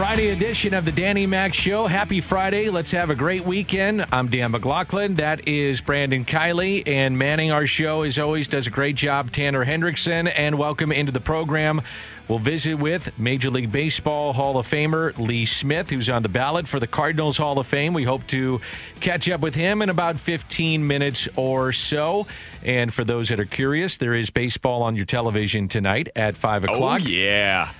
Friday edition of the Danny Mac Show. Happy Friday. Let's have a great weekend. I'm Dan McLaughlin. That is Brandon Kiley. And manning our show, as always, does a great job, Tanner Hendrickson. And welcome into the program. We'll visit with Major League Baseball Hall of Famer Lee Smith, who's on the ballot for the Cardinals Hall of Fame. We hope to catch up with him in about 15 minutes or so. And for those that are curious, there is baseball on your television tonight at 5 o'clock. Oh, yeah.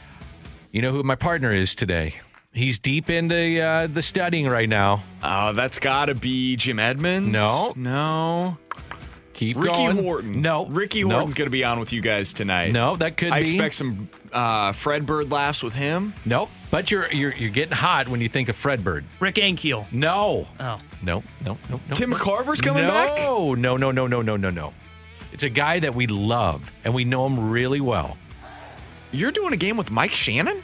You know who my partner is today? He's deep into uh, the studying right now. Oh, that's got to be Jim Edmonds. No. No. Keep Ricky going. Horton. No. Ricky no. Horton's going to be on with you guys tonight. No, that could I be. expect some uh, Fred Bird laughs with him. No, but you're you're you're getting hot when you think of Fred Bird. Rick Ankiel. No. Oh. No, no, no, no. Tim no. McCarver's coming no, back? No, no, no, no, no, no, no, no. It's a guy that we love and we know him really well. You're doing a game with Mike Shannon?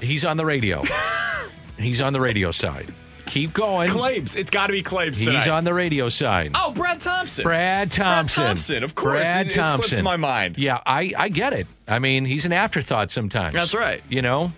He's on the radio. He's on the radio side. Keep going. Claves. It's got to be Claves He's tonight. on the radio side. Oh, Brad Thompson. Brad Thompson. Brad Thompson, of course. Brad It- it slipped my mind. Yeah, I, I get it. I mean, he's an afterthought sometimes. That's right. You know,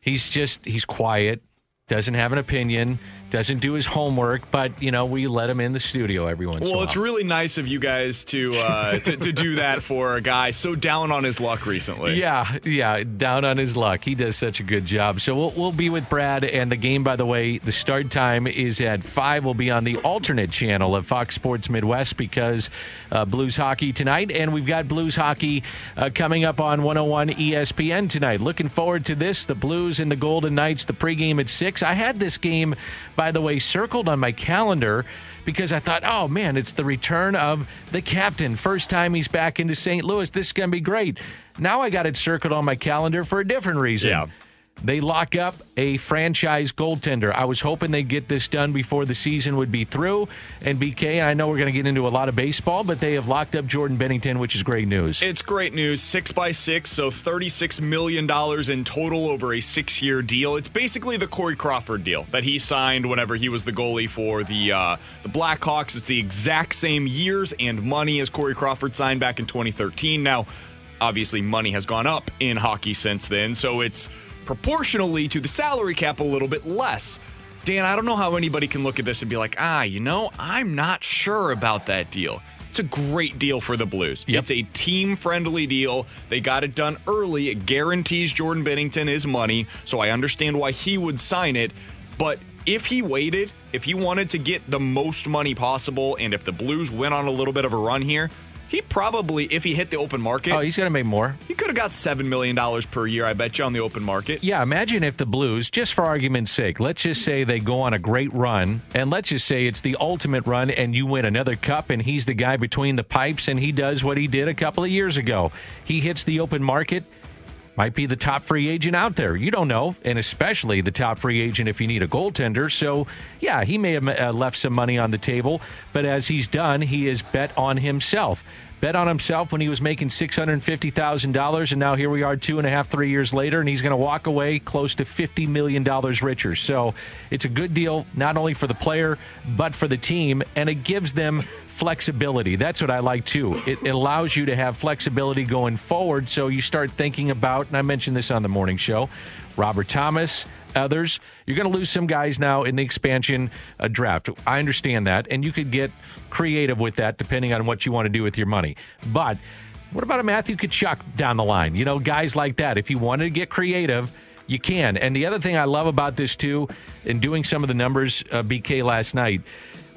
he's just, he's quiet, doesn't have an opinion, doesn't do his homework, but, you know, we let him in the studio every once in a Well, it's really nice of you guys to, uh, to to do that for a guy so down on his luck recently. Yeah, yeah, down on his luck. He does such a good job. So we'll, we'll be with Brad. And the game, by the way, the start time is at 5. We'll be on the alternate channel of Fox Sports Midwest because uh, Blues hockey tonight. And we've got Blues hockey uh, coming up on 101 ESPN tonight. Looking forward to this. The Blues and the Golden Knights, the pregame at 6. I had this game, by the way, circled on my calendar because I thought, oh man, it's the return of the captain. First time he's back into St. Louis. This is going to be great. Now I got it circled on my calendar for a different reason. Yeah. They lock up a franchise goaltender. I was hoping they'd get this done before the season would be through. And BK, I know we're going to get into a lot of baseball, but they have locked up Jordan Binnington, which is great news. It's great news. Six by six, so $36 million in total over a six year deal. It's basically the Corey Crawford deal that he signed whenever he was the goalie for the, uh, the Blackhawks. It's the exact same years and money as Corey Crawford signed back in 2013. Now, obviously, money has gone up in hockey since then, so it's proportionally to the salary cap a little bit less. Dan, I don't know how anybody can look at this and be like, ah, you know, I'm not sure about that deal. It's a great deal for the Blues. Yep. It's a team friendly deal. They got it done early. It guarantees Jordan Binnington his money. So I understand why he would sign it. But if he waited, if he wanted to get the most money possible, and if the Blues went on a little bit of a run here, he probably, if he hit the open market, oh, he's going to make more. he could have got $7 million per year, I bet you, on the open market. Yeah, imagine if the Blues, just for argument's sake, let's just say they go on a great run, and let's just say it's the ultimate run, and you win another cup, and he's the guy between the pipes, and he does what he did a couple of years ago. He hits the open market, might be the top free agent out there. You don't know, and especially the top free agent if you need a goaltender. So, yeah, he may have uh, left some money on the table, but as he's done, he has bet on himself. Bet on himself when he was making six hundred fifty thousand dollars, and now here we are, two and a half, three years later, and he's going to walk away close to fifty million dollars richer. So it's a good deal, not only for the player but for the team, and it gives them flexibility. That's what I like too. It allows you to have flexibility going forward. So you start thinking about, and I mentioned this on the morning show, Robert Thomas, others. You're going to lose some guys now in the expansion uh, draft. I understand that, and you could get creative with that depending on what you want to do with your money. But what about a Matthew Tkachuk down the line? You know, guys like that. If you wanted to get creative, you can. And the other thing I love about this too, in doing some of the numbers, uh, BK last night,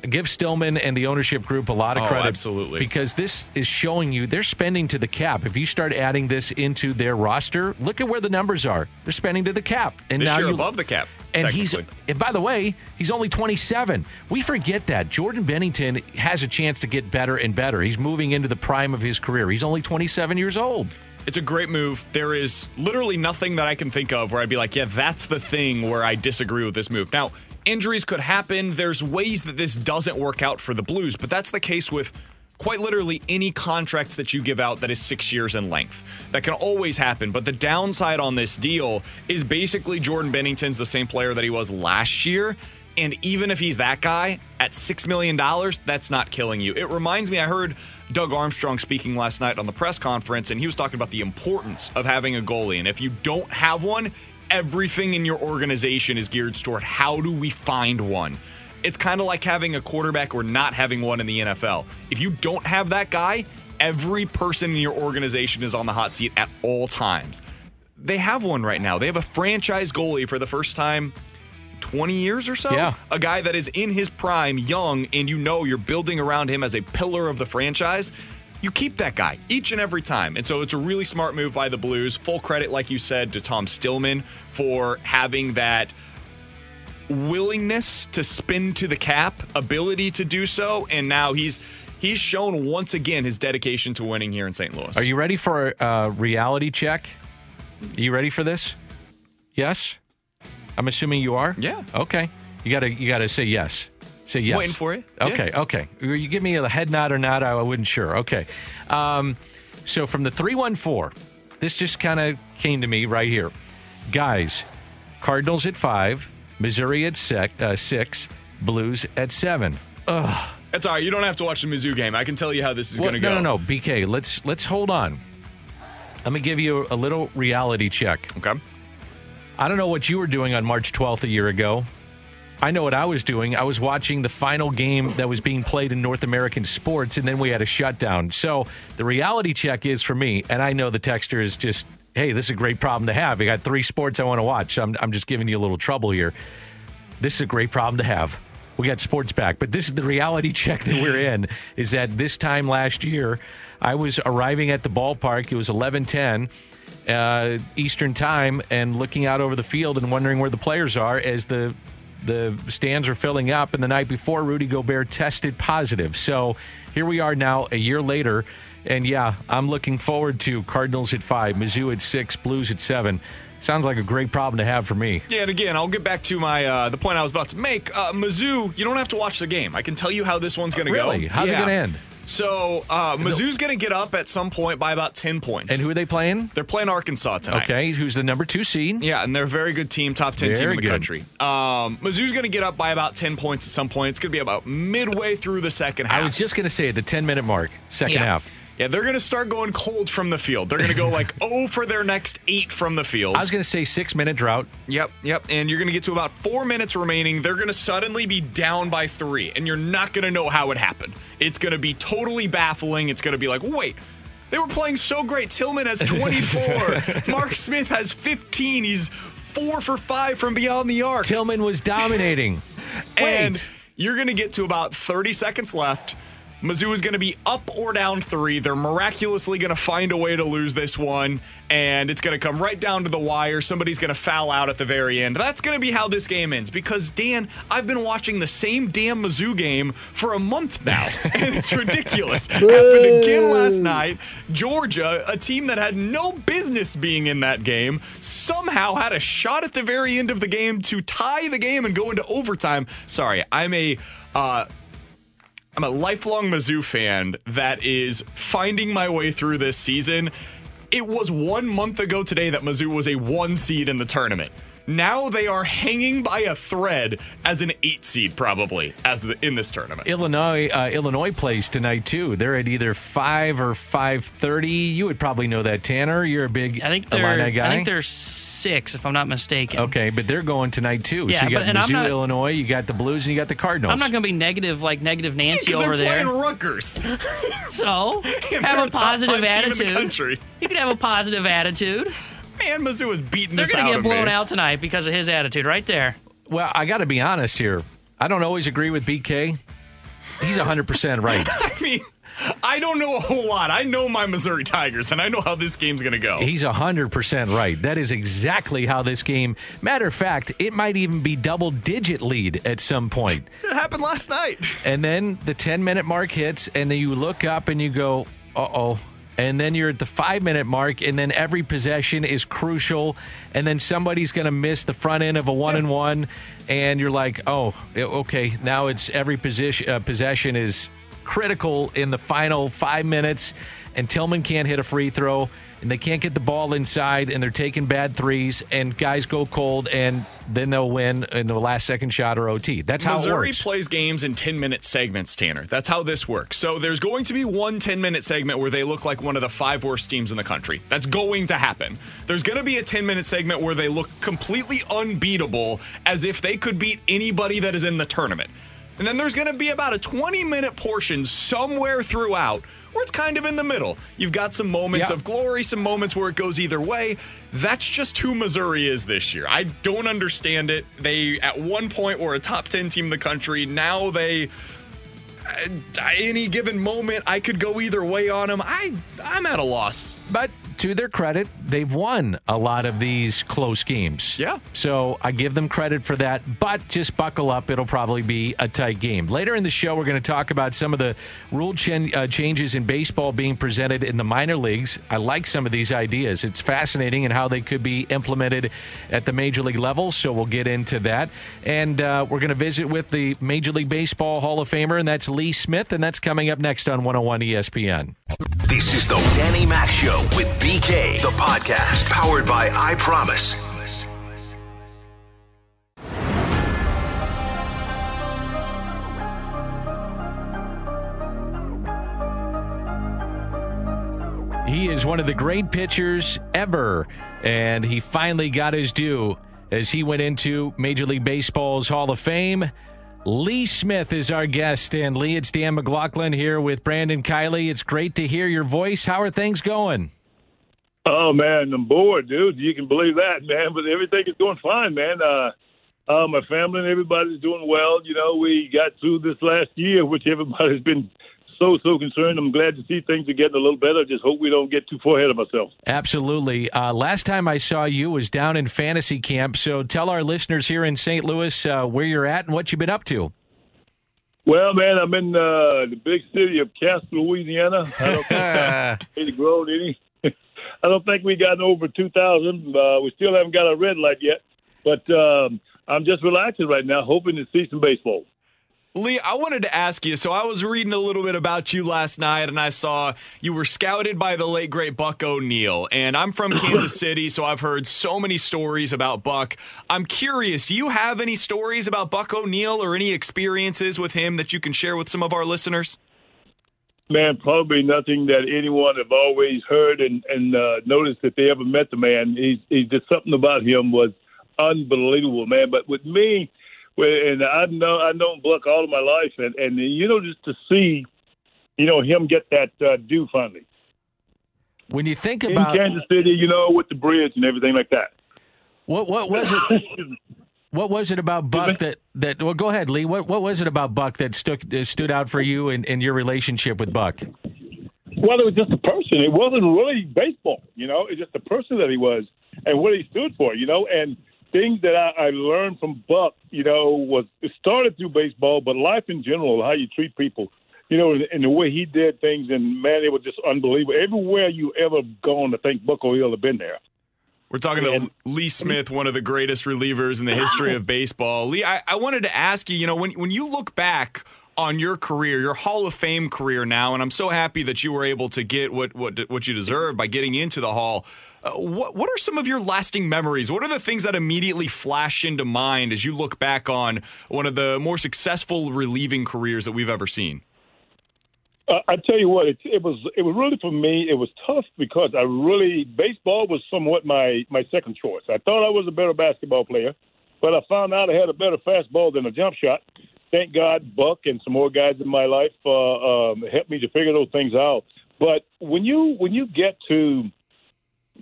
give Stillman and the ownership group a lot of Oh, credit. absolutely. Because this is showing you they're spending to the cap. If you start adding this into their roster, look at where the numbers are. They're spending to the cap. And This now you, above the cap, And he's and by the way, he's only 27. We forget that. Jordan Binnington has a chance to get better and better. He's moving into the prime of his career. He's only 27 years old. It's a great move. There is literally nothing that I can think of where I'd be like, yeah, that's the thing where I disagree with this move. Now, injuries could happen. There's ways that this doesn't work out for the Blues, but that's the case with quite literally any contracts that you give out that is six years in length. That can always happen. But the downside on this deal is basically Jordan Binnington's the same player that he was last year. And even if he's that guy at $6 million, that's not killing you. It reminds me, I heard Doug Armstrong speaking last night on the press conference, and he was talking about the importance of having a goalie. And if you don't have one, everything in your organization is geared toward how do we find one? It's kind of like having a quarterback or not having one in the NFL. If you don't have that guy, every person in your organization is on the hot seat at all times. They have one right now. They have a franchise goalie for the first time 20 years or so. Yeah. A guy that is in his prime, young, and you know you're building around him as a pillar of the franchise. You keep that guy each and every time. And so it's a really smart move by the Blues. Full credit, like you said, to Tom Stillman for having that willingness to spin to the cap, ability to do so, and now he's he's shown once again his dedication to winning here in St. Louis. Are you ready for a reality check? Are you ready for this? Yes? I'm assuming you are? Yeah. Okay. You gotta you gotta say yes. Say yes. Waiting for it. Okay, okay. You give me a head nod or not, I wasn't sure. Okay. Um, so from the 314, this just kind of came to me right here. Guys, Cardinals at five, Missouri at six, uh, six Blues at seven. That's all right. You don't have to watch the Mizzou game. I can tell you how this is Well, going to go. no, no, no. BK, let's let's hold on. Let me give you a little reality check. Okay. I don't know what you were doing on March 12th a year ago. I know what I was doing. I was watching the final game that was being played in North American sports, and then we had a shutdown. So the reality check is for me, and I know the texter is just, hey, this is a great problem to have. I got three sports I want to watch. I'm, I'm just giving you a little trouble here. This is a great problem to have. We got sports back, but this is the reality check that we're in. Is that this time last year, I was arriving at the ballpark. It was 11:10 uh, Eastern time, and looking out over the field and wondering where the players are as the the stands are filling up. And the night before, Rudy Gobert tested positive. So here we are now, a year later. And yeah, I'm looking forward to Cardinals at five, Mizzou at six, Blues at seven. Sounds like a great problem to have for me. Yeah, and again, I'll get back to my uh, the point I was about to make. Uh, Mizzou, you don't have to watch the game. I can tell you how this one's going to go. Really? How's it gonna end? So uh, Mizzou's going to get up at some point by about ten points. And who are they playing? They're playing Arkansas tonight. Okay, who's the number two seed? Yeah, and they're a very good team, top 10 team Very in the good. country. Um, Mizzou's going to get up by about 10 points at some point. It's going to be about midway through the second half. I was just going to say at the 10 minute mark, second yeah. half. Yeah, they're going to start going cold from the field. They're going to go like 0 for their next eight from the field. I was going to say six minute drought. Yep, yep. And you're going to get to about four minutes remaining. They're going to suddenly be down by three, and you're not going to know how it happened. It's going to be totally baffling. It's going to be like, wait, they were playing so great. Tilmon has 24. Mark Smith has 15. He's four for five from beyond the arc. Tilmon was dominating. and Wait. you're going to get to about 30 seconds left. Mizzou is going to be up or down three. They're miraculously going to find a way to lose this one, and it's going to come right down to the wire. Somebody's going to foul out at the very end. That's going to be how this game ends because, Dan, I've been watching the same damn Mizzou game for a month now, and it's ridiculous. Happened again last night. Georgia, a team that had no business being in that game, somehow had a shot at the very end of the game to tie the game and go into overtime. Sorry, I'm a. Uh, I'm a lifelong Mizzou fan that is finding my way through this season. It was one month ago today that Mizzou was a one seed in the tournament. Now they are hanging by a thread as an eight seed, probably as the, in this tournament. Illinois, uh, Illinois plays tonight too. They're at either five or five thirty. You would probably know that, Tanner. You're a big I think they're. Illini guy. I think they're six, if I'm not mistaken. okay, but they're going tonight too. Yeah, so you got but- Mizzou, not- Illinois. You got the Blues, and you got the Cardinals. I'm not going to be negative like negative Nancy 'Cause over they're there. playing Rutgers. So have a a top positive five team in the attitude. You can have a positive attitude. Man, Mizzou is beating They're this going out to get of blown me. out tonight because of his attitude, right there. Well, I got to be honest here. I don't always agree with BK. He's 100% right. I mean, I don't know a whole lot. I know my Missouri Tigers, and I know how this game's going to go. He's 100% right. That is exactly how this game. Matter of fact, it might even be double digit lead at some point. It happened last night. And then the 10 minute mark hits, and then you look up and you go, uh oh, and then you're at the five minute mark, and then every possession is crucial, and then somebody's going to miss the front end of a one and one, and you're like, oh, okay, now it's every position uh, possession is critical in the final five minutes, and Tilmon can't hit a free throw and they can't get the ball inside and they're taking bad threes and guys go cold and then they'll win in the last second shot or OT. That's how Missouri it works. plays games in 10 minute segments, Tanner. That's how this works. So there's going to be one 10 minute segment where they look like one of the five worst teams in the country. That's going to happen. There's going to be a 10 minute segment where they look completely unbeatable as if they could beat anybody that is in the tournament. And then there's going to be about a 20 minute portion somewhere throughout where it's kind of in the middle. You've got some moments Yeah. of glory, some moments where it goes either way. That's just who Missouri is this year. I don't understand it. They, at one point, were a top 10 team in the country. Now they. At any given moment, I could go either way on them. I, I'm at a loss. But to their credit, they've won a lot of these close games. Yeah. So I give them credit for that, but just buckle up. It'll probably be a tight game. Later in the show, we're going to talk about some of the rule ch- uh, changes in baseball being presented in the minor leagues. I like some of these ideas. It's fascinating and how they could be implemented at the major league level. So we'll get into that. And uh, we're going to visit with the Major League Baseball Hall of Famer, and that's Lee Smith, and that's coming up next on 101 ESPN. This is the Danny Mac Show with BK, the podcast powered by I Promise. He is one of the great pitchers ever, and he finally got his due as he went into Major League Baseball's Hall of Fame. Lee Smith is our guest, and Lee, it's Dan McLaughlin here with Brandon Kiley. It's great to hear your voice. How are things going? Oh man, I'm bored, dude. You can believe that, man. But everything is going fine, man. Uh, uh, my family and everybody's doing well. You know, we got through this last year, which everybody's been so so concerned. I'm glad to see things are getting a little better. Just hope we don't get too far ahead of ourselves. Absolutely. Uh, last time I saw you was down in fantasy camp. So tell our listeners here in St. Louis uh, where you're at and what you've been up to. Well, man, I'm in uh, the big city of Castor, Louisiana. I don't think it's grown any. I don't think we've gotten over 2,000. Uh, we still haven't got a red light yet, but um, I'm just relaxing right now, hoping to see some baseball. Lee, I wanted to ask you. So I was reading a little bit about you last night, and I saw you were scouted by the late great Buck O'Neill. And I'm from Kansas City, so I've heard so many stories about Buck. I'm curious, do you have any stories about Buck O'Neill or any experiences with him that you can share with some of our listeners? Man, probably nothing that anyone have always heard and, and uh, noticed if they ever met the man. He's, he's just something about him was unbelievable, man. But with me, and I know I known Buck all of my life, and and you know just to see, you know him get that uh, due finally When you think in about Kansas City, you know, with the bridge and everything like that. what what was it what was it about Buck that that well go ahead Lee what what was it about Buck that stood stood out for you in, in your relationship with Buck? Well, it was just a person. It wasn't really baseball, you know. It's just the person that he was and what he stood for, you know. And things that I, I learned from Buck, you know, was it started through baseball, but life in general, how you treat people, you know, and, and the way he did things. And man, it was just unbelievable. Everywhere you ever gone, I think Buck O'Neill have been there. We're talking to Lee Smith, one of the greatest relievers in the history of baseball. Lee, I, I wanted to ask you, you know, when when you look back on your career, your Hall of Fame career now, and I'm so happy that you were able to get what what what you deserve by getting into the Hall. Uh, what what are some of your lasting memories? What are the things that immediately flash into mind as you look back on one of the more successful relieving careers that we've ever seen? Uh, I tell you what, it, it was it was really for me. It was tough because I really baseball was somewhat my my second choice. I thought I was a better basketball player, but I found out I had a better fastball than a jump shot. Thank God, Buck and some more guys in my life uh, um, helped me to figure those things out. But when you when you get to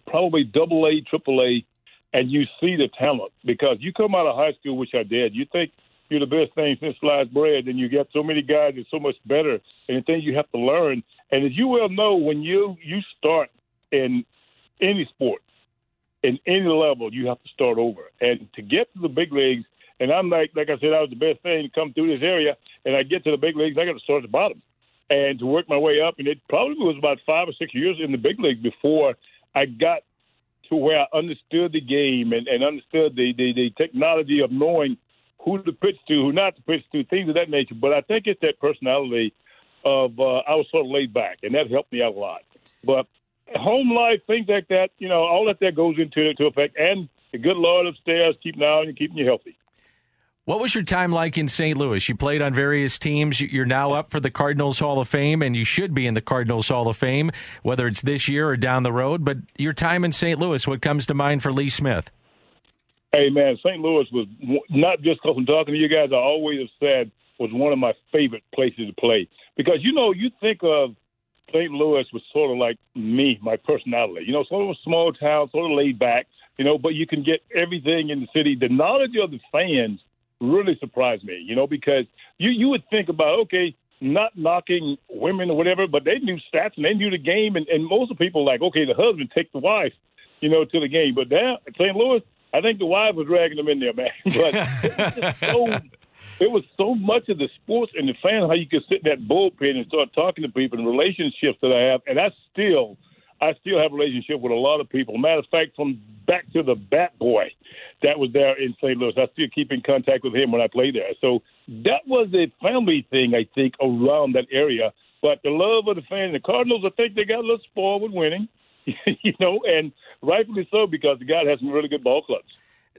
probably double A, triple A, and you see the talent because you come out of high school, which I did, you think you're the best thing since sliced bread, and you get so many guys that's so much better, and the things you have to learn. And as you well know, when you you start in any sport, in any level, you have to start over. And to get to the big leagues, and I'm like, like I said, I was the best thing to come through this area, and I get to the big leagues, I got to start at the bottom. and to work my way up. And it probably was about five or six years in the big league before I got to where I understood the game and, and understood the, the, the technology of knowing who to pitch to, who not to pitch to, things of that nature. But I think it's that personality of uh, I was sort of laid back, and that helped me out a lot. But home life, things like that, you know, all of that goes into it to effect, and the good Lord upstairs keeping an eye on you, keeping you healthy. What was your time like in St. Louis? You played on various teams. You're now up for the Cardinals Hall of Fame, and you should be in the Cardinals Hall of Fame, whether it's this year or down the road. But your time in St. Louis, what comes to mind for Lee Smith? Hey, man, St. Louis was not just because I'm talking to you guys, I always have said was one of my favorite places to play. Because, you know, you think of St. Louis was sort of like me, my personality. You know, sort of a small town, sort of laid back, you know, but you can get everything in the city. The knowledge of the fans really surprised me, you know, because you you would think about okay, not knocking women or whatever, but they knew stats and they knew the game, and, and most of the people like okay, the husband take the wife, you know, to the game, but now St. Louis, I think the wife was dragging them in there, man. But it was so it was so much of the sports and the fan how you could sit in that bullpen and start talking to people and relationships that I have, and I still I still have a relationship with a lot of people. Matter of fact, from back to the Bat Boy that was there in St. Louis, I still keep in contact with him when I play there. So that was a family thing, I think, around that area. But the love of the fans, the Cardinals, I think they got a little spoiled with winning, you know, and rightfully so because the guy has some really good ball clubs.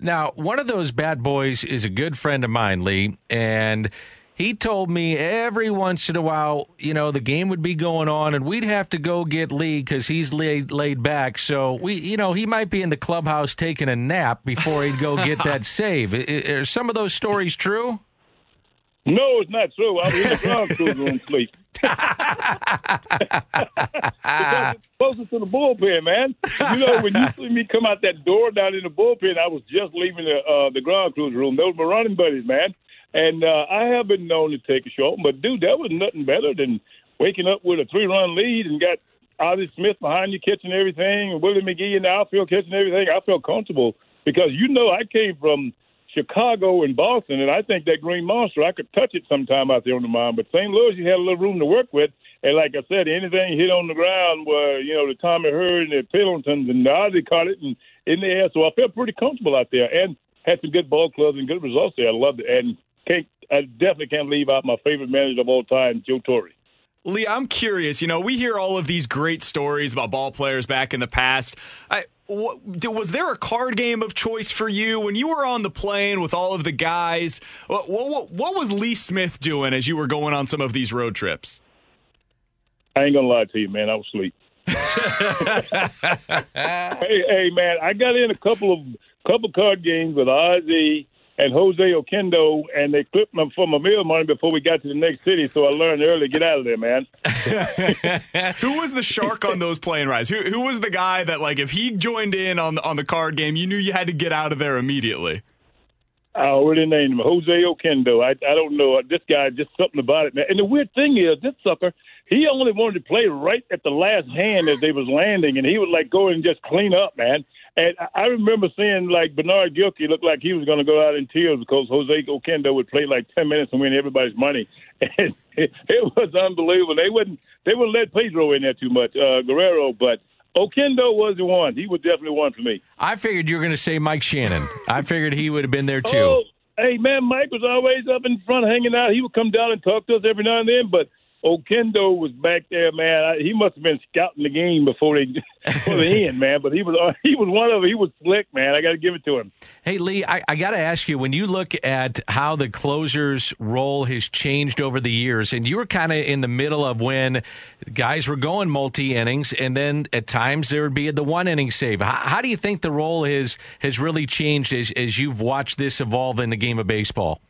Now, one of those bad boys is a good friend of mine, Lee, and he told me every once in a while, you know, the game would be going on and we'd have to go get Lee because he's laid, laid back. So we, you know, he might be in the clubhouse taking a nap before he'd go get that save. Are some of those stories true? No, it's not true. I was in the ground crew room sleep. closer to the bullpen, man. You know, when you see me come out that door down in the bullpen, I was just leaving the uh, the ground crew room. Those were my running buddies, man. And uh, I have been known to take a short, but dude, that was nothing better than waking up with a three run lead and got Ozzie Smith behind you catching everything and Willie McGee in the outfield catching everything. I felt comfortable because you know I came from Chicago and Boston, and I think that Green Monster, I could touch it sometime out there on the mound. But St. Louis, you had a little room to work with. And like I said, anything hit on the ground were, you know, the Tommy Herr and the Pendletons and the Ozzie caught it and in the air. So I felt pretty comfortable out there and had some good ball clubs and good results there. I loved it. And can't, I definitely can't leave out my favorite manager of all time, Joe Torre. Lee, I'm curious. You know, we hear all of these great stories about ball players back in the past. I, was there a card game of choice for you when you were on the plane with all of the guys? What, what, what was Lee Smith doing as you were going on some of these road trips? I ain't gonna lie to you, man. I was asleep. hey, hey, man, I got in a couple of couple card games with Ozzie and Jose Oquendo, and they clipped me for my meal money before we got to the next city. So I learned early, get out of there, man. who was the shark on those plane rides? Who who was the guy that like if he joined in on on the card game, you knew you had to get out of there immediately? I already named him Jose Oquendo. I I don't know this guy. Just something about it, man. And the weird thing is, this sucker, he only wanted to play right at the last hand as they was landing, and he would like go and just clean up, man. And I remember seeing like Bernard Gilkey look like he was going to go out in tears because Jose Oquendo would play like ten minutes and win everybody's money, and it, it was unbelievable. They wouldn't they wouldn't let Pedro in there too much, uh, Guerrero, but Okendo was the one. He was definitely one for me. I figured you were going to say Mike Shannon. I figured he would have been there too. Oh, hey man, Mike was always up in front hanging out. He would come down and talk to us every now and then, but Oquendo was back there, man. He must have been scouting the game before they before the end, man. But he was uh, he was one of them. He was slick, man. I got to give it to him. Hey Lee, I, I got to ask you when you look at how the closer's role has changed over the years, and you were kind of in the middle of when guys were going multi innings, and then at times there would be the one inning save. How, how do you think the role has has really changed as as you've watched this evolve in the game of baseball?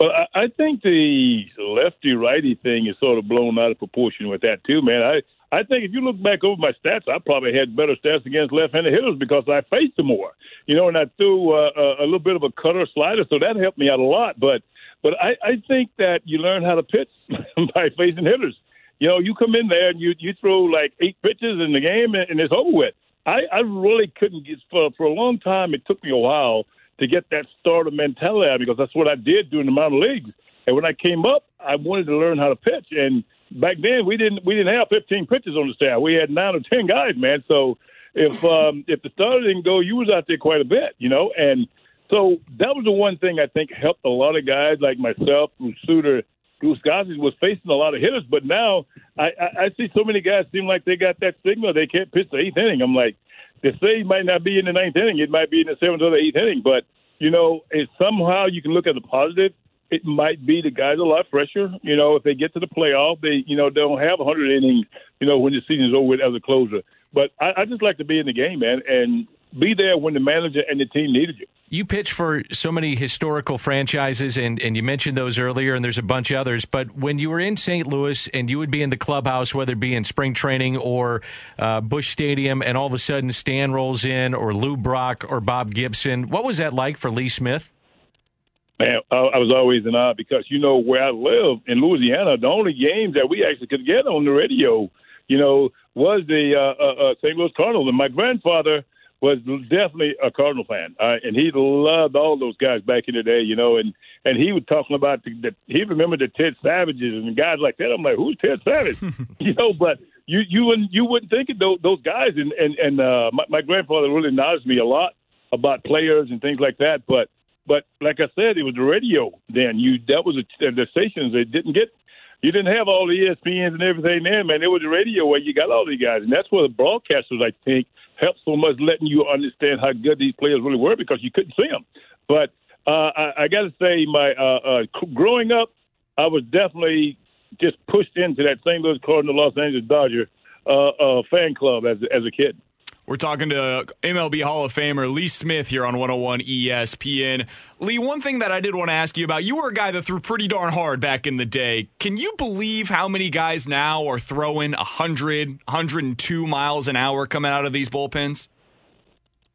Well, I think the lefty righty thing is sort of blown out of proportion with that too, man. I I think if you look back over my stats, I probably had better stats against left-handed hitters because I faced them more, you know, and I threw uh, a, a little bit of a cutter slider, so that helped me out a lot. But but I, I think that you learn how to pitch by facing hitters. You know, you come in there and you you throw like eight pitches in the game and, and it's over with. I, I really couldn't get for for a long time. It took me a while to get that starter mentality because that's what I did during the minor leagues. And when I came up, I wanted to learn how to pitch. And back then, we didn't we didn't have 15 pitchers on the staff. We had nine or 10 guys, man. So if um, if the starter didn't go, you was out there quite a bit, you know. And so that was the one thing I think helped a lot of guys like myself, Bruce Sutter, Bruce Gossage was facing a lot of hitters. But now I, I, I see so many guys seem like they got that signal they can't pitch the eighth inning. I'm like, they say it might not be in the ninth inning, it might be in the seventh or the eighth inning, but you know, it somehow you can look at the positive. It might be the guys a lot fresher. You know, if they get to the playoff, they you know don't have 100 innings. You know, when the season's over with as a closer. But I, I just like to be in the game, man, and be there when the manager and the team needed you. You pitch for so many historical franchises, and, and you mentioned those earlier, and there's a bunch of others. But when you were in St. Louis and you would be in the clubhouse, whether it be in spring training or uh, Busch Stadium, and all of a sudden Stan rolls in, or Lou Brock or Bob Gibson, what was that like for Lee Smith? Man, I, I was always in awe because you know where I live in Louisiana, the only games that we actually could get on the radio, you know, was the uh, uh, uh, St. Louis Cardinals. And my grandfather was definitely a Cardinal fan, uh, and he loved all those guys back in the day, you know. And and he was talking about the, the he remembered the Ted Savages and guys like that. I'm like, who's Ted Savage? you know, but you you wouldn't you wouldn't think of those, those guys. And and and uh, my, my grandfather really knowledged me a lot about players and things like that. But but like I said, it was the radio then. You that was a, the stations that didn't get. You didn't have all the ESPNs and everything then, man. It was the radio where you got all these guys, and that's where the broadcasters, I think, helped so much, letting you understand how good these players really were because you couldn't see them. But uh, I, I got to say, my uh, uh, growing up, I was definitely just pushed into that St. Louis Cardinal, Los Angeles Dodger uh, uh, fan club as as a kid. We're talking to MLB Hall of Famer Lee Smith here on 101 ESPN. Lee, one thing that I did want to ask you about, you were a guy that threw pretty darn hard back in the day. Can you believe how many guys now are throwing 100, 102 miles an hour coming out of these bullpens?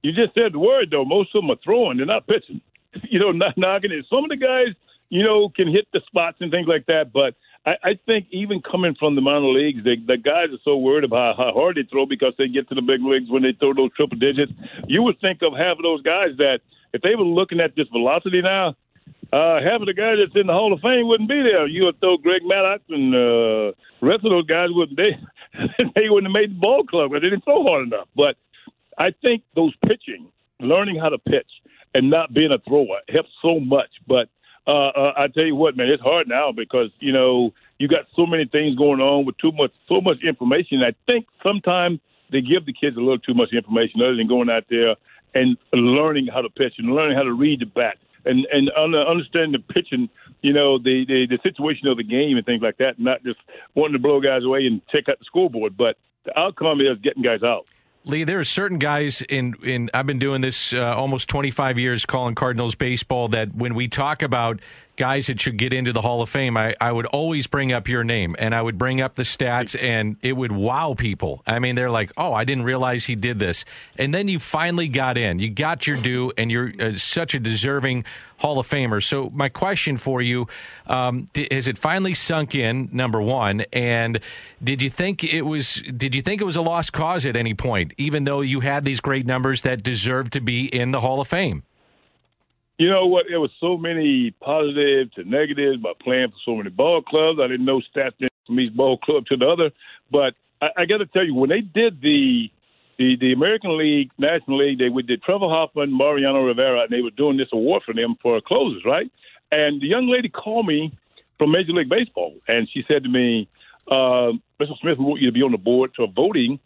You just said the word, though. Most of them are throwing, they're not pitching. You know, not knocking it. Some of the guys, you know, can hit the spots and things like that, but I, I think even coming from the minor leagues, the guys are so worried about how hard they throw because they get to the big leagues when they throw those triple digits. You would think of half of those guys that if they were looking at this velocity now, uh, half of the guys that's in the Hall of Fame wouldn't be there. You would throw Greg Maddux and uh, rest of those guys wouldn't. They they wouldn't have made the ball club because they didn't throw hard enough. But I think those pitching, learning how to pitch, and not being a thrower helps so much. But uh, uh, I tell you what, man, it's hard now because you know you got so many things going on with too much, so much information. I think sometimes they give the kids a little too much information other than going out there and learning how to pitch and learning how to read the bat and and understanding the pitching, you know, the, the the situation of the game and things like that. Not just wanting to blow guys away and check out the scoreboard, but the outcome is getting guys out. Lee, there are certain guys in in I've been doing this uh, almost 25 years calling Cardinals baseball that when we talk about guys that should get into the Hall of Fame, I, I would always bring up your name and I would bring up the stats and it would wow people. I mean, they're like, oh, I didn't realize he did this. And then you finally got in. You got your due and you're uh, such a deserving Hall of Famer. So, my question for you um, has it finally sunk in, number one? And did you think it was, did you think it was a lost cause at any point, even though you had these great numbers that deserved to be in the Hall of Fame? You know what? There was so many positives and negatives by playing for so many ball clubs. I didn't know stats from each ball club to the other. But I, I got to tell you, when they did the the the American League, National League, they would did Trevor Hoffman, Mariano Rivera, and they were doing this award for them for closers, right? And the young lady called me from Major League Baseball, and she said to me, uh, "Mr. Smith, we want you to be on the board for voting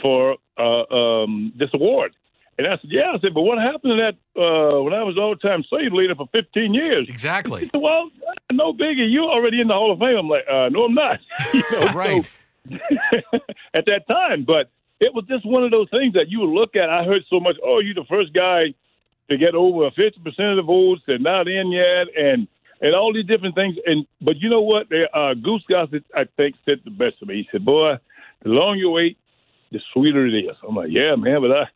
for uh, um, this award." And I said, yeah. I said, but what happened to that uh, when I was all-time save leader for 15 years? Exactly. Said, well, no biggie. You're already in the Hall of Fame. I'm like, uh, no, I'm not. you know, right. At that time, but it was just one of those things that you would look at. I heard so much. Oh, you're the first guy to get over 50 percent of the votes. They're not in yet, and and all these different things. And but you know what? They, uh, Goose Gossage, I think, said the best to me. He said, "Boy, the longer you wait, the sweeter it is." I'm like, "Yeah, man," but I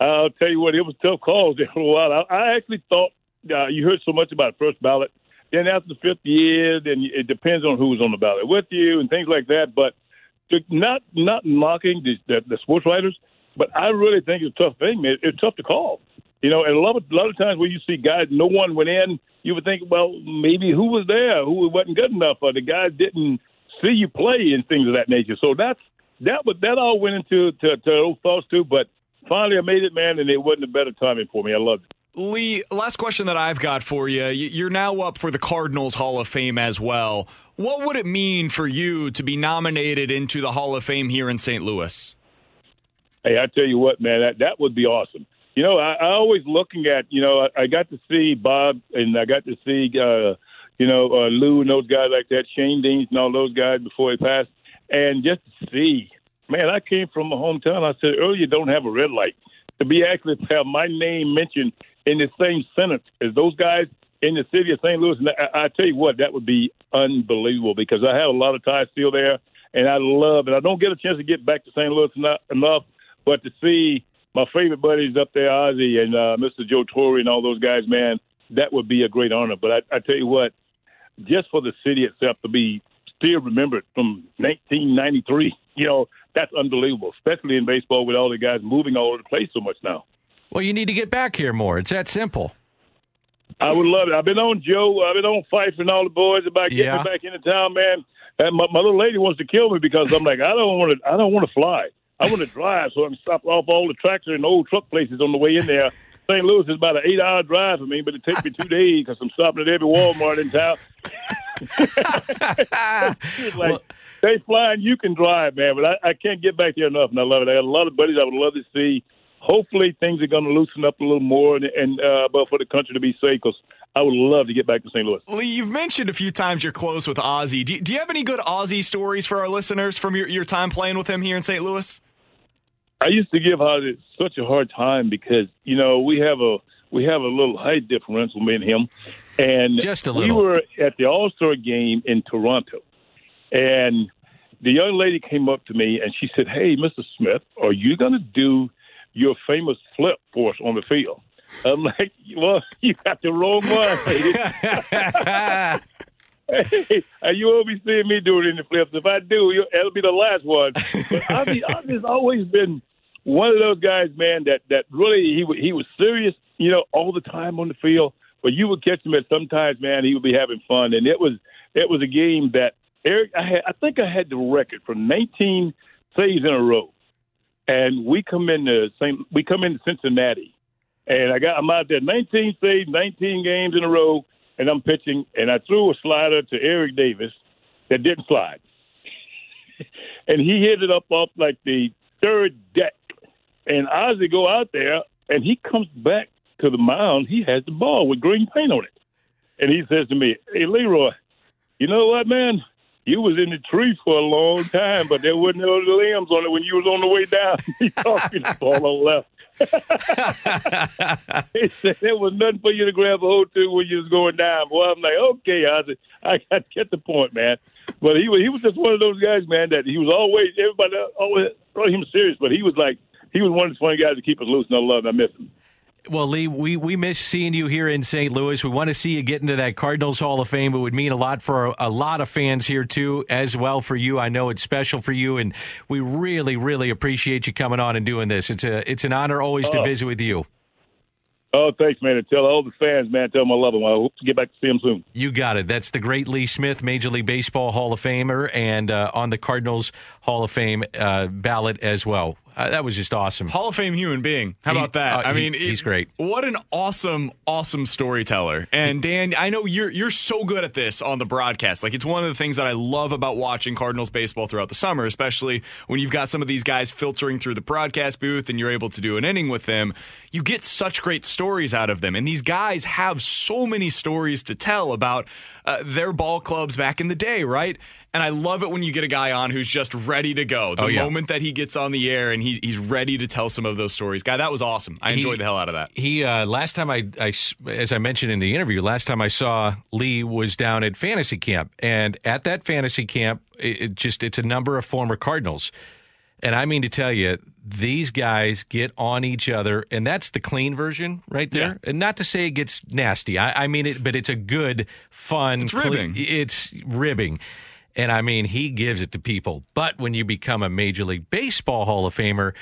I'll tell you what, it was tough calls there for a while. I, I actually thought uh, you heard so much about first ballot. Then after the fifth year, then it depends on who's on the ballot with you and things like that. But to, not not mocking the, the, the sports writers, but I really think it's a tough thing, man. It's tough to call. You know, and a lot of a lot of times when you see guys, no one went in. You would think, well, maybe who was there, who wasn't good enough, or the guys didn't see you play and things of that nature. So that's that. But that all went into to, to those thoughts too. But finally, I made it, man, and it wasn't a better timing for me. I loved it. Lee, last question that I've got for you. You're now up for the Cardinals Hall of Fame as well. What would it mean for you to be nominated into the Hall of Fame here in St. Louis? Hey, I tell you what, man, that that would be awesome. You know, I, I always looking at, you know, I, I got to see Bob and I got to see, uh, you know, uh, Lou and those guys like that, Schoendienst and all those guys before he passed, and just to see, man, I came from a hometown. I said earlier, don't have a red light to be actually to have my name mentioned in the same sentence as those guys in the city of St. Louis. And I, I tell you what, that would be unbelievable because I have a lot of ties still there, and I love it. I don't get a chance to get back to St. Louis enough, enough but to see my favorite buddies up there, Ozzie and uh, Mr. Joe Torre and all those guys, man, that would be a great honor. But I, I tell you what, just for the city itself to be still remembered from 1993, you know, that's unbelievable, especially in baseball with all the guys moving all over the place so much now. Well, you need to get back here more. It's that simple. I would love it. I've been on Joe. I've been on Fife and all the boys about getting Yeah. me back into town, man. And my, my little lady wants to kill me because I'm like, I don't want to. I don't want to fly. I want to drive, so I can stop off all the tractor and old truck places on the way in there. St. Louis is about an eight-hour drive for me, but it takes me two days because I'm stopping at every Walmart in town. Like, they flying, you can drive, man. But I, I can't get back there enough, and I love it. I got a lot of buddies I would love to see. Hopefully, things are going to loosen up a little more, and, and uh, but for the country to be safe, because I would love to get back to St. Louis. Lee, you've mentioned a few times you're close with Ozzie. Do, do you have any good Ozzie stories for our listeners from your, your time playing with him here in St. Louis? I used to give Ozzie such a hard time because you know we have a we have a little height differential me and him, and Just a little. we were at the All Star game in Toronto, and the young lady came up to me and she said, "Hey, Mr. Smith, are you going to do your famous flip for us on the field?" I'm like, "Well, you got the wrong one, lady." Hey, you won't be seeing me do it in the flips. If I do, it'll be the last one. But Ozzie, Ozzie's always been one of those guys, man. That that really he he was serious, you know, all the time on the field. But you would catch him at sometimes, man. He would be having fun, and it was it was a game that Eric. I had I think I had the record for 19 saves in a row, and we come into. We come into Cincinnati, and I got I'm out there 19 saves, 19 games in a row, and I'm pitching, and I threw a slider to Eric Davis that didn't slide, and he hit it up off like the third deck, and Ozzie go out there, and he comes back to the mound. He has the ball with green paint on it, and he says to me, "Hey Leroy, you know what, man?" You was in the tree for a long time, but there wasn't no limbs on it when you was on the way down. he talking ball on left. he said there was nothing for you to grab a hold to when you was going down. Boy, I'm like, okay, I said, I got to get the point, man. But he was he was just one of those guys, man, that he was always everybody always thought him serious, but he was like he was one of the funny guys to keep us loose, and I love him. I miss him. Well, Lee, we, we miss seeing you here in St. Louis. We want to see you get into that Cardinals Hall of Fame. It would mean a lot for a, a lot of fans here, too, as well for you. I know it's special for you, and we really, really appreciate you coming on and doing this. It's a it's an honor always to Oh. visit with you. Oh, thanks, man. And tell all the fans, man, tell them I love them. I hope to get back to see them soon. You got it. That's the great Lee Smith, Major League Baseball Hall of Famer, and uh, on the Cardinals Hall of Fame uh, ballot as well. Uh, that was just awesome. Hall of Fame human being. How He- about that? uh, I he- mean, he's great. What an awesome, awesome storyteller. And Dan, I know you're you're so good at this on the broadcast. Like it's one of the things that I love about watching Cardinals baseball throughout the summer, especially when you've got some of these guys filtering through the broadcast booth and you're able to do an inning with them. You get such great stories out of them, and these guys have so many stories to tell about uh, their ball clubs back in the day, right? And I love it when you get a guy on who's just ready to go. The Oh, yeah. moment that he gets on the air and he's he's ready to tell some of those stories. Guy, that was awesome. I He- enjoyed the hell out of that. He uh, last time I, I, as I mentioned in the interview, last time I saw Lee was down at fantasy camp, and at that fantasy camp, it, it just it's a number of former Cardinals, and I mean to tell you, these guys get on each other, and that's the clean version right there. Yeah. And not to say it gets nasty, I, I mean it, but it's a good, fun. It's ribbing. it's ribbing. And I mean, he gives it to people. But when you become a Major League Baseball Hall of Famer,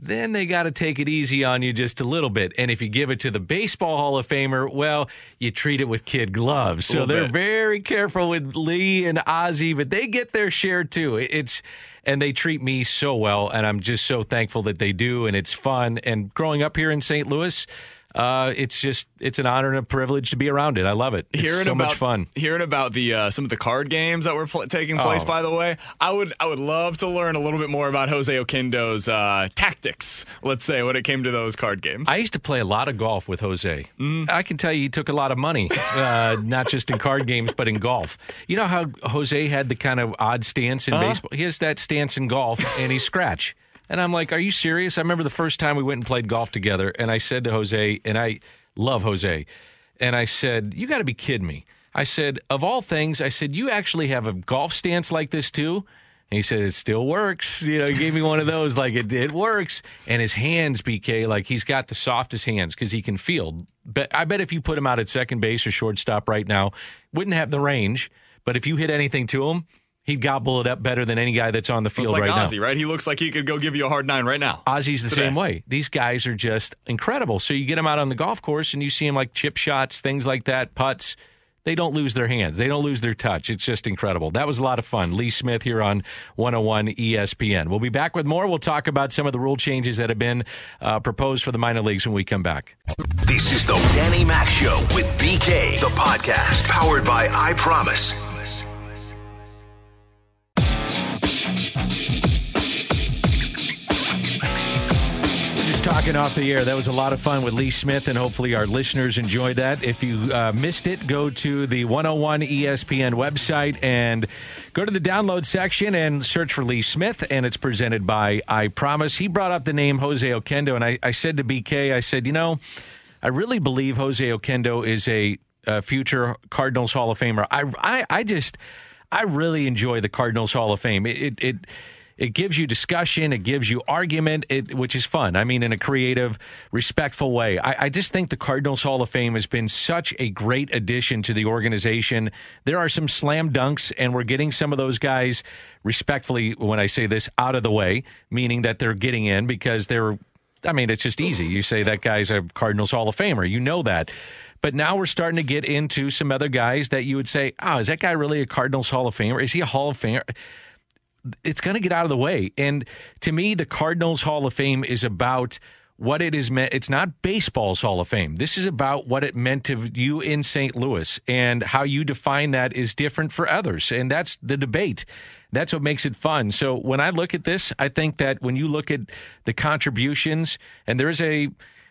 then they got to take it easy on you just a little bit. And if you give it to the Baseball Hall of Famer, well, you treat it with kid gloves. So they're bit. very careful with Lee and Ozzy, but they get their share too. It's and they treat me so well, and I'm just so thankful that they do, and it's fun. And growing up here in St. Louis, uh, it's just it's an honor and a privilege to be around it. I love it. It's hearing so about much fun. Hearing about the uh, some of the card games that were pl- taking place. Oh. By the way, I would I would love to learn a little bit more about Jose Oquendo's uh, tactics. Let's say when it came to those card games. I used to play a lot of golf with Jose. I can tell you he took a lot of money, uh, not just in card games, but in golf. You know how Jose had the kind of odd stance in baseball? He has that stance in golf, and he scratch. And I'm like, are you serious? I remember the first time we went and played golf together, and I said to Jose, and I love Jose, and I said, you got to be kidding me. I said, of all things, I said, you actually have a golf stance like this too? And he said, it still works. You know, he gave me one of those, like, it, it works. And his hands, BK, like, he's got the softest hands because he can field. But I bet if you put him out at second base or shortstop right now, wouldn't have the range. But if you hit anything to him, he'd gobble it up better than any guy that's on the it's field like right now. Ozzie, right? He looks like he could go give you a hard nine right now. Ozzie's the Today. same way. These guys are just incredible. So you get them out on the golf course and you see them like chip shots, things like that, putts. They don't lose their hands. They don't lose their touch. It's just incredible. That was a lot of fun. Lee Smith here on 101 ESPN. We'll be back with more. We'll talk about some of the rule changes that have been uh, proposed for the minor leagues when we come back. This is the Danny Mac Show with BK, the podcast powered by I Promise. Just talking off the air. That was a lot of fun with Lee Smith, and hopefully our listeners enjoyed that. If you uh, missed it, go to the 101 ESPN website and go to the download section and search for Lee Smith, and it's presented by I Promise. He brought up the name Jose Oquendo, and I, I said to BK, I said, you know, I really believe Jose Oquendo is a, uh future Cardinals Hall of Famer. I, I, I just, I really enjoy the Cardinals Hall of Fame. It, it, it it gives you discussion, it gives you argument, it, which is fun. I mean, in a creative, respectful way. I, I just think the Cardinals Hall of Fame has been such a great addition to the organization. There are some slam dunks, and we're getting some of those guys, respectfully, when I say this, out of the way, meaning that they're getting in because they're, I mean, it's just easy. You say that guy's a Cardinals Hall of Famer, you know that. But now we're starting to get into some other guys that you would say, oh, is that guy really a Cardinals Hall of Famer? Is he a Hall of Famer? It's going to get out of the way. And to me, the Cardinals Hall of Fame is about what it is meant. It's not baseball's Hall of Fame. This is about what it meant to you in St. Louis and how you define that is different for others. And that's the debate. That's what makes it fun. So when I look at this, I think that when you look at the contributions, and there's a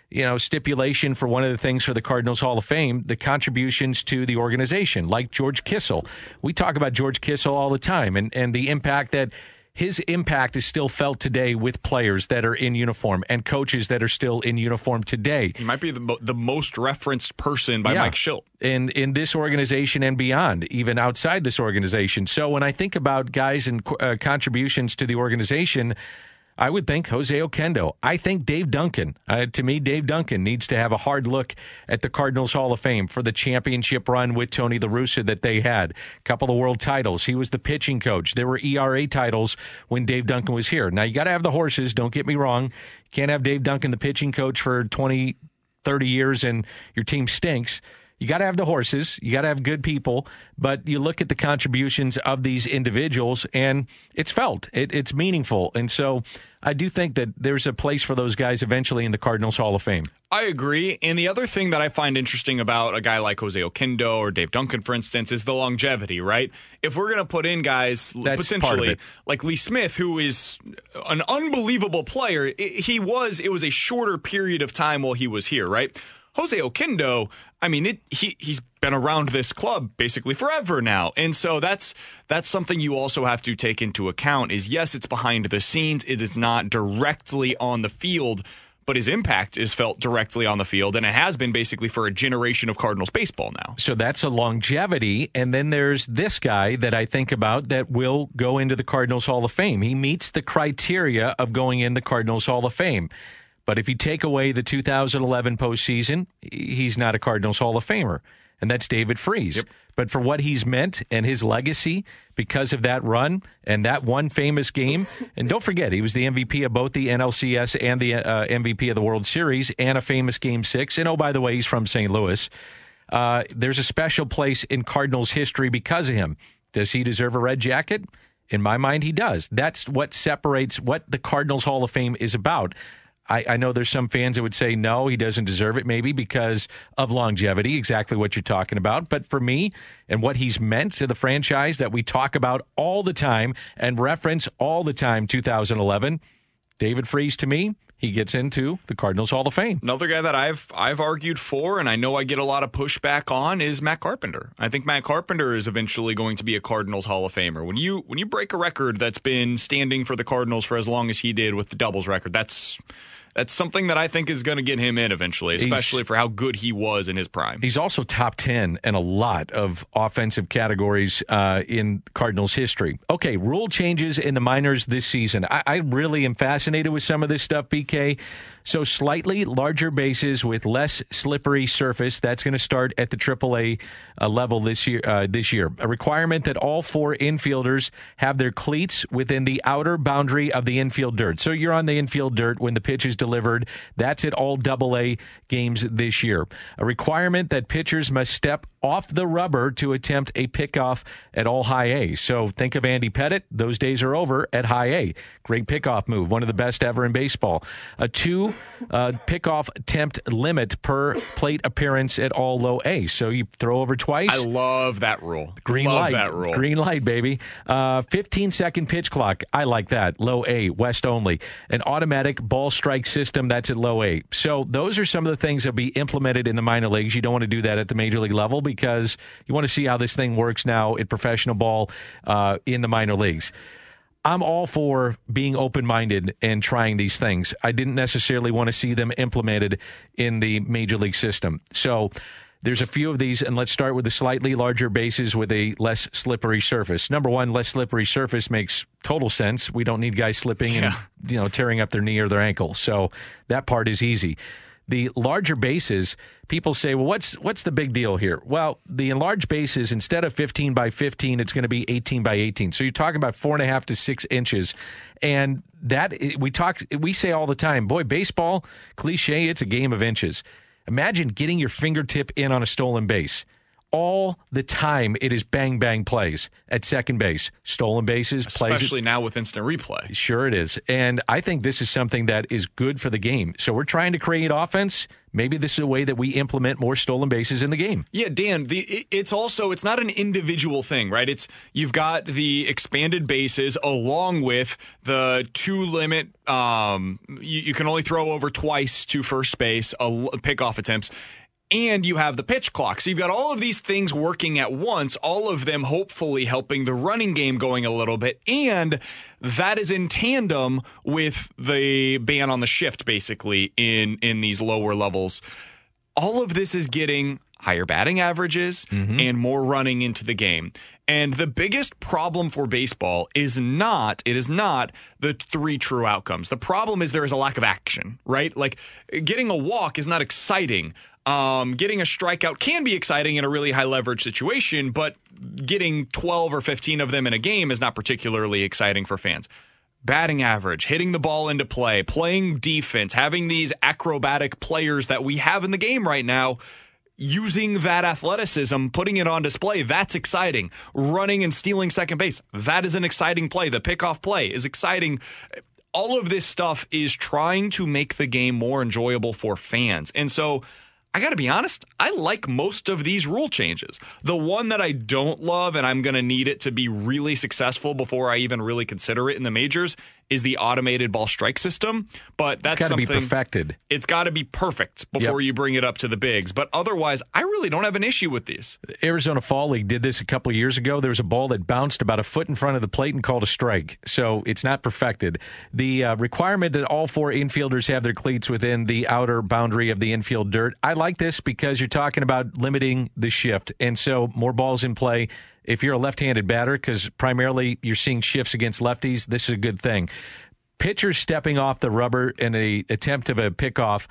you know, stipulation for one of the things for the Cardinals Hall of Fame, the contributions to the organization, like George Kissell. We talk about George Kissell all the time and, and the impact that his impact is still felt today with players that are in uniform and coaches that are still in uniform today. He might be the, mo- the most referenced person by Yeah. Mike Shildt. in in this organization and beyond, even outside this organization. So when I think about guys and uh, contributions to the organization, I would think Jose Oquendo. I think Dave Duncan. Uh, to me, Dave Duncan needs to have a hard look at the Cardinals Hall of Fame for the championship run with Tony La Russa that they had. A couple of world titles. He was the pitching coach. There were ERA titles when Dave Duncan was here. Now you got to have the horses. Don't get me wrong. Can't have Dave Duncan the pitching coach for 20, 30 years and your team stinks. You got to have the horses. You got to have good people. But you look at the contributions of these individuals, and it's felt. It, it's meaningful. And so I do think that there's a place for those guys eventually in the Cardinals Hall of Fame. I agree. And the other thing that I find interesting about a guy like Jose Oquendo or Dave Duncan, for instance, is the longevity, right? If we're going to put in guys That's potentially like Lee Smith, who is an unbelievable player, i- he was, it was a shorter period of time while he was here, right? Jose Oquendo, I mean, it, he he's been around this club basically forever now, and so that's that's something you also have to take into account. Is yes, it's behind the scenes; it is not directly on the field, but his impact is felt directly on the field, and it has been basically for a generation of Cardinals baseball now. So that's a longevity. And then there's this guy that I think about that will go into the Cardinals Hall of Fame. He meets the criteria of going in the Cardinals Hall of Fame. But if you take away the 2011 postseason, he's not a Cardinals Hall of Famer. and that's David Freese. But for what he's meant and his legacy because of that run and that one famous game, and don't forget, he was the MVP of both the NLCS and the uh, MVP of the World Series and a famous Game Six. And oh, by the way, he's from St. Louis. Uh, there's a special place in Cardinals history because of him. Does he deserve a red jacket? In my mind, he does. That's what separates what the Cardinals Hall of Fame is about. I, I, know there's some fans that would say no, he doesn't deserve it, maybe because of longevity, exactly what you're talking about. But for me and what he's meant to the franchise that we talk about all the time and reference all the time, 2011, David Freese to me, he gets into the Cardinals Hall of Fame. Another guy that I've I've argued for, and I know I get a lot of pushback on, is Matt Carpenter. I think Matt Carpenter is eventually going to be a Cardinals Hall of Famer. When you when you break a record that's been standing for the Cardinals for as long as he did with the doubles record, that's that's something that I think is going to get him in eventually, especially he's, for how good he was in his prime. He's also top 10 in a lot of offensive categories uh, in Cardinals history. Okay, rule changes in the minors this season. I, I really am fascinated with some of this stuff, BK. So slightly larger bases with less slippery surface. That's going to start at the AAA uh, level this year. Uh, this year, a requirement that all four infielders have their cleats within the outer boundary of the infield dirt. So you're on the infield dirt when the pitch is delivered. That's at all AA games this year. A requirement that pitchers must step off the rubber to attempt a pickoff at all high A. So think of Andy Pettitte. Those days are over at high A. Great pickoff move, one of the best ever in baseball. A two uh, pickoff attempt limit per plate appearance at all low A. So you throw over twice. I love that rule. Green love light. that rule. Green light, baby. Uh, 15 second pitch clock. I like that. Low A, West only. An automatic ball strike system. That's at low A. So those are some of the things that will be implemented in the minor leagues. You don't want to do that at the major league level because you want to see how this thing works now in professional ball uh, in the minor leagues. I'm all for being open minded and trying these things. I didn't necessarily want to see them implemented in the major league system. So there's a few of these, and let's start with the slightly larger bases with a less slippery surface. Number one, less slippery surface makes total sense. We don't need guys slipping yeah. and you know tearing up their knee or their ankle. So that part is easy the larger bases, people say, well, what's what's the big deal here? Well, the enlarged bases, instead of 15 by 15, it's going to be 18 by 18. So you're talking about four and a half to six inches. And that we talk, we say all the time, boy, baseball, cliche, it's a game of inches. Imagine getting your fingertip in on a stolen base all the time it is bang bang plays at second base. Stolen bases especially plays now with instant replay. Sure it is. And i think this is something that is good for the game. So we're trying to create offense. Maybe this is a way that we implement more stolen bases in the game. Yeah dan the, it's also it's not an individual thing right? It's you've got the expanded bases along with the two limit um you, you can only throw over twice to first base a pickoff attempts and you have the pitch clock. So you've got all of these things working at once, all of them hopefully helping the running game going a little bit. And that is in tandem with the ban on the shift, basically, in, in these lower levels. All of this is getting higher batting averages mm-hmm. and more running into the game. And the biggest problem for baseball is not, it is not the three true outcomes. The problem is there is a lack of action, right? Like getting a walk is not exciting. Um, getting a strikeout can be exciting in a really high leverage situation, but getting 12 or 15 of them in a game is not particularly exciting for fans. Batting average, hitting the ball into play, playing defense, having these acrobatic players that we have in the game right now, using that athleticism, putting it on display, that's exciting. Running and stealing second base, that is an exciting play. The pickoff play is exciting all of this stuff is trying to make the game more enjoyable for fans. And so I got to be honest, I like most of these rule changes. The one that I don't love, and I'm going to need it to be really successful before I even really consider it in the majors, is the automated ball strike system. But that's got to be perfected. It's got to be perfect before yep. you bring it up to the bigs. But otherwise, I really don't have an issue with these. Arizona Fall League did this a couple years ago. There was a ball that bounced about a foot in front of the plate and called a strike. So it's not perfected. The uh, requirement that all four infielders have their cleats within the outer boundary of the infield dirt. I like this because you're talking about limiting the shift, and so more balls in play if you're a left-handed batter, because primarily you're seeing shifts against lefties, this is a good thing. Pitchers stepping off the rubber in a attempt of a pickoff.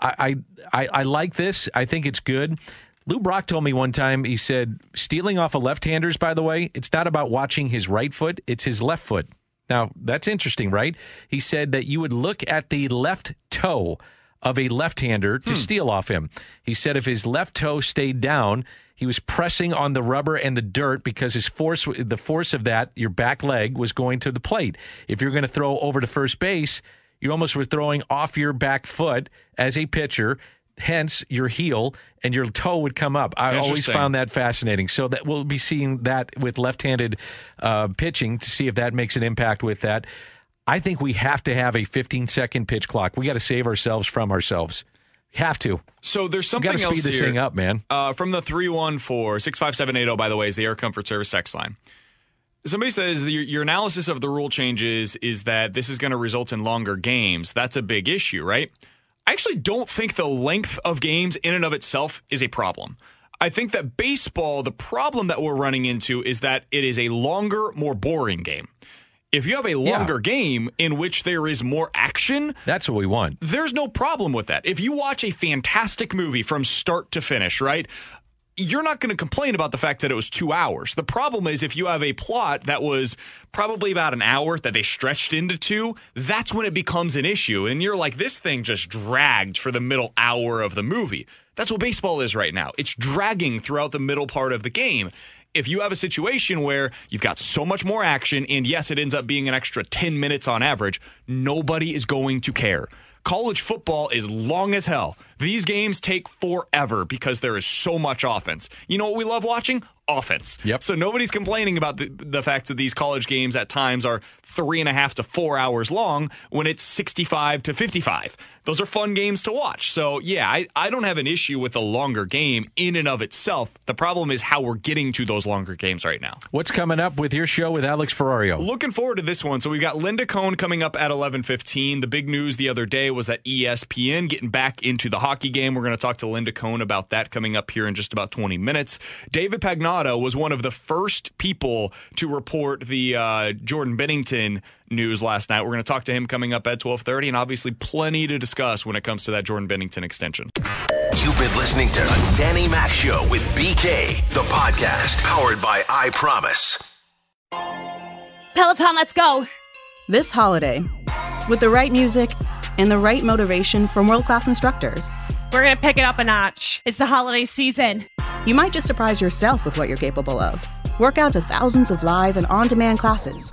I, I I like this. I think it's good. Lou Brock told me one time, he said, stealing off of left handers, by the way, it's not about watching his right foot, it's his left foot. Now, that's interesting, right? He said that you would look at the left toe of a left hander to hmm. steal off him. He said if his left toe stayed down, he was pressing on the rubber and the dirt because his force, the force of that, your back leg was going to the plate. If you're going to throw over to first base, you almost were throwing off your back foot as a pitcher. Hence, your heel and your toe would come up. I always found that fascinating. So that we'll be seeing that with left-handed uh, pitching to see if that makes an impact with that. I think we have to have a 15-second pitch clock. We got to save ourselves from ourselves. Have to. So there's something got to else speed this here. thing up, man. Uh, from the 314 65780, by the way, is the Air Comfort Service text line. Somebody says that your, your analysis of the rule changes is that this is going to result in longer games. That's a big issue, right? I actually don't think the length of games in and of itself is a problem. I think that baseball, the problem that we're running into is that it is a longer, more boring game. If you have a longer game in which there is more action, That's what we want. there's no problem with that. If you watch a fantastic movie from start to finish, right? You're not going to complain about the fact that it was two hours. The problem is if you have a plot that was probably about an hour that they stretched into two, that's when it becomes an issue. And you're like, this thing just dragged for the middle hour of the movie. That's what baseball is right now. It's dragging throughout the middle part of the game. If you have a situation where you've got so much more action, and yes, it ends up being an extra 10 minutes on average, nobody is going to care. College football is long as hell. These games take forever because there is so much offense. You know what we love watching? Offense. Yep. So nobody's complaining about the, the fact that these college games at times are three and a half to four hours long when it's 65 to 55. Those are fun games to watch. So, yeah, I, I don't have an issue with a longer game in and of itself. The problem is how we're getting to those longer games right now. What's coming up with your show with Alex Ferrario? Looking forward to this one. So we've got Linda Cohn coming up at 11:15. The big news the other day was that ESPN getting back into the hockey game. We're going to talk to Linda Cohn about that coming up here in just about 20 minutes. David Pagnotta was one of the first people to report the uh, Jordan Binnington news last night. We're going to talk to him coming up at 12:30 and obviously plenty to discuss when it comes to that Jordan Binnington extension. You've been listening to the Danny Mac Show with BK, the podcast powered by I Promise. Peloton, let's go. This holiday, with the right music and the right motivation from world class instructors, We're going to pick it up a notch. It's the holiday season. you might just surprise yourself with what you're capable of. Work out to thousands of live and on demand classes,